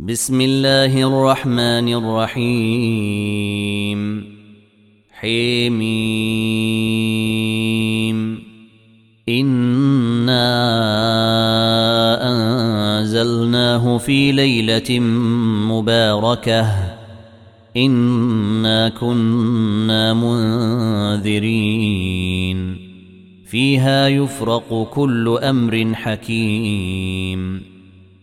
بسم الله الرحمن الرحيم. حميم. إنا أنزلناه في ليلة مباركة. إنا كنا منذرين. فيها يفرق كل أمر حكيم.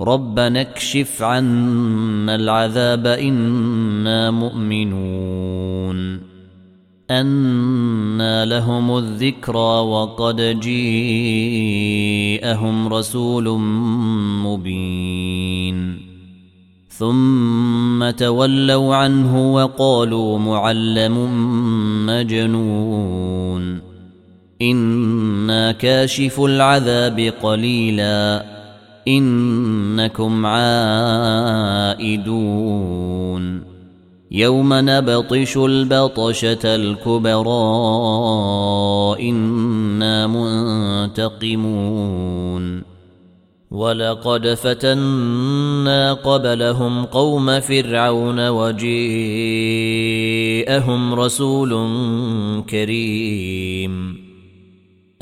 ربنا اكشف عنا العذاب إنا مؤمنون. أنى لهم الذكرى وقد جيءهم رسول مبين. ثم تولوا عنه وقالوا معلم مجنون. إنا كاشف العذاب قليلا. إنكم عائدون. يوم نبطش البطشة الكبرى إنا منتقمون. ولقد فتنا قبلهم قوم فرعون وجيءهم رسول كريم.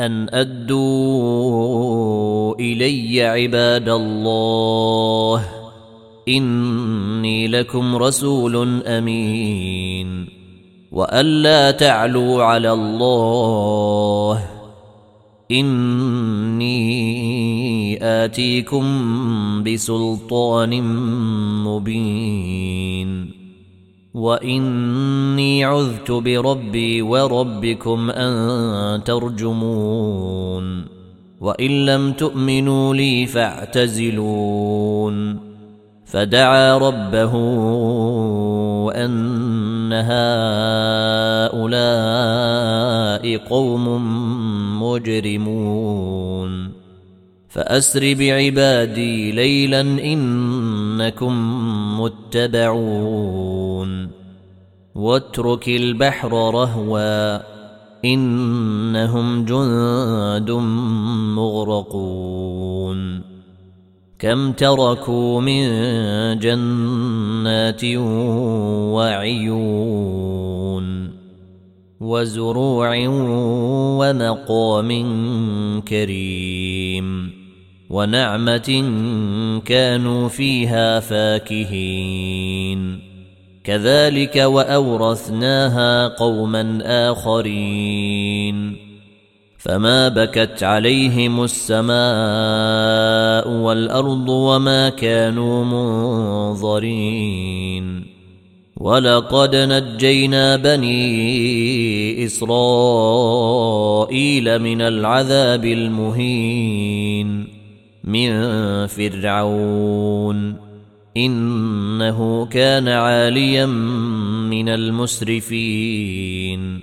أن أدوا إلي عباد الله. إني لكم رسول أمين. وأن لا تعلوا على الله. إني آتيكم بسلطان مبين. واني عذت بربي وربكم ان ترجمون وان لم تؤمنوا لي فاعتزلون فدعا ربه ان هؤلاء قوم مجرمون فاسر بعبادي ليلا إنكم متبعون. واترك البحر رهوا. إنهم جند مغرقون. كم تركوا من جنات وعيون. وزروع ومقام كريم. ونعمة كانوا فيها فاكهين. كذلك وأورثناها قوما آخرين. فما بكت عليهم السماء والأرض وما كانوا منظرين. ولقد نجينا بني إسرائيل من العذاب المهين. من فرعون. إنه كان عاليا من المسرفين.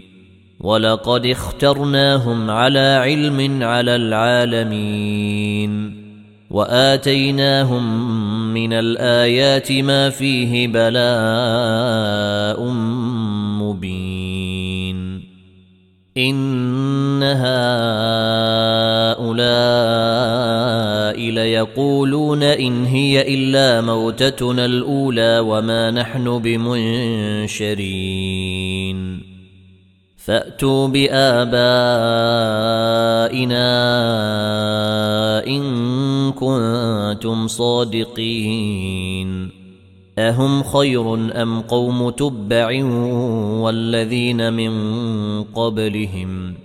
ولقد اخترناهم على علم على العالمين. وآتيناهم من الآيات ما فيه بلاء مبين. إن هؤلاء ليقولون إن هي إلا موتتنا الأولى وما نحن بمنشرين. فأتوا بآبائنا إن كنتم صادقين. أهم خير أم قوم تبع والذين من قبلهم؟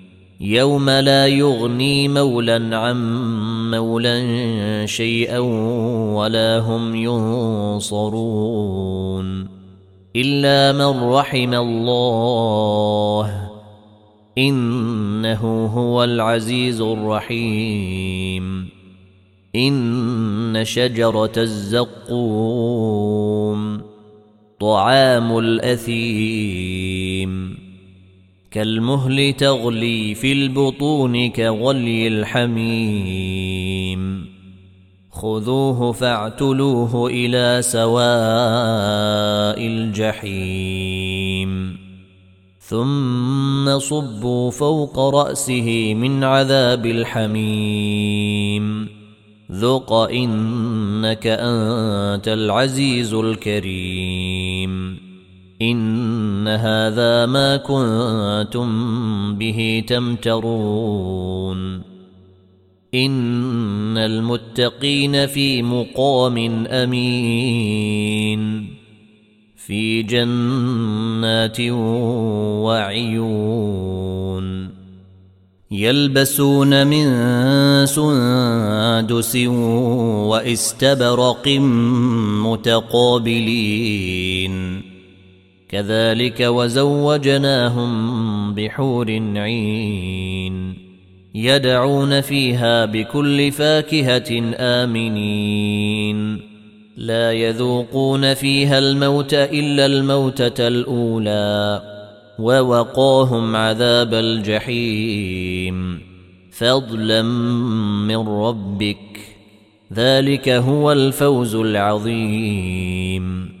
يوم لا يغني مولا عن مولا شيئا ولا هم ينصرون إلا من رحم الله إنه هو العزيز الرحيم إن شجرة الزقوم طعام الأثيم كالمهل تغلي في البطون كغلي الحميم. خذوه فاعتلوه إلى سواء الجحيم. ثم صبوا فوق رأسه من عذاب الحميم. ذق انك انت العزيز الكريم. إن هذا ما كنتم به تمترون. إن المتقين في مقام أمين. في جنات وعيون. يلبسون من سندس وإستبرق متقابلين. كذلك وزوجناهم بحور عين يدعون فيها بكل فاكهة آمنين. لا يذوقون فيها الموت إلا الموتة الأولى ووقاهم عذاب الجحيم. فضلا من ربك ذلك هو الفوز العظيم.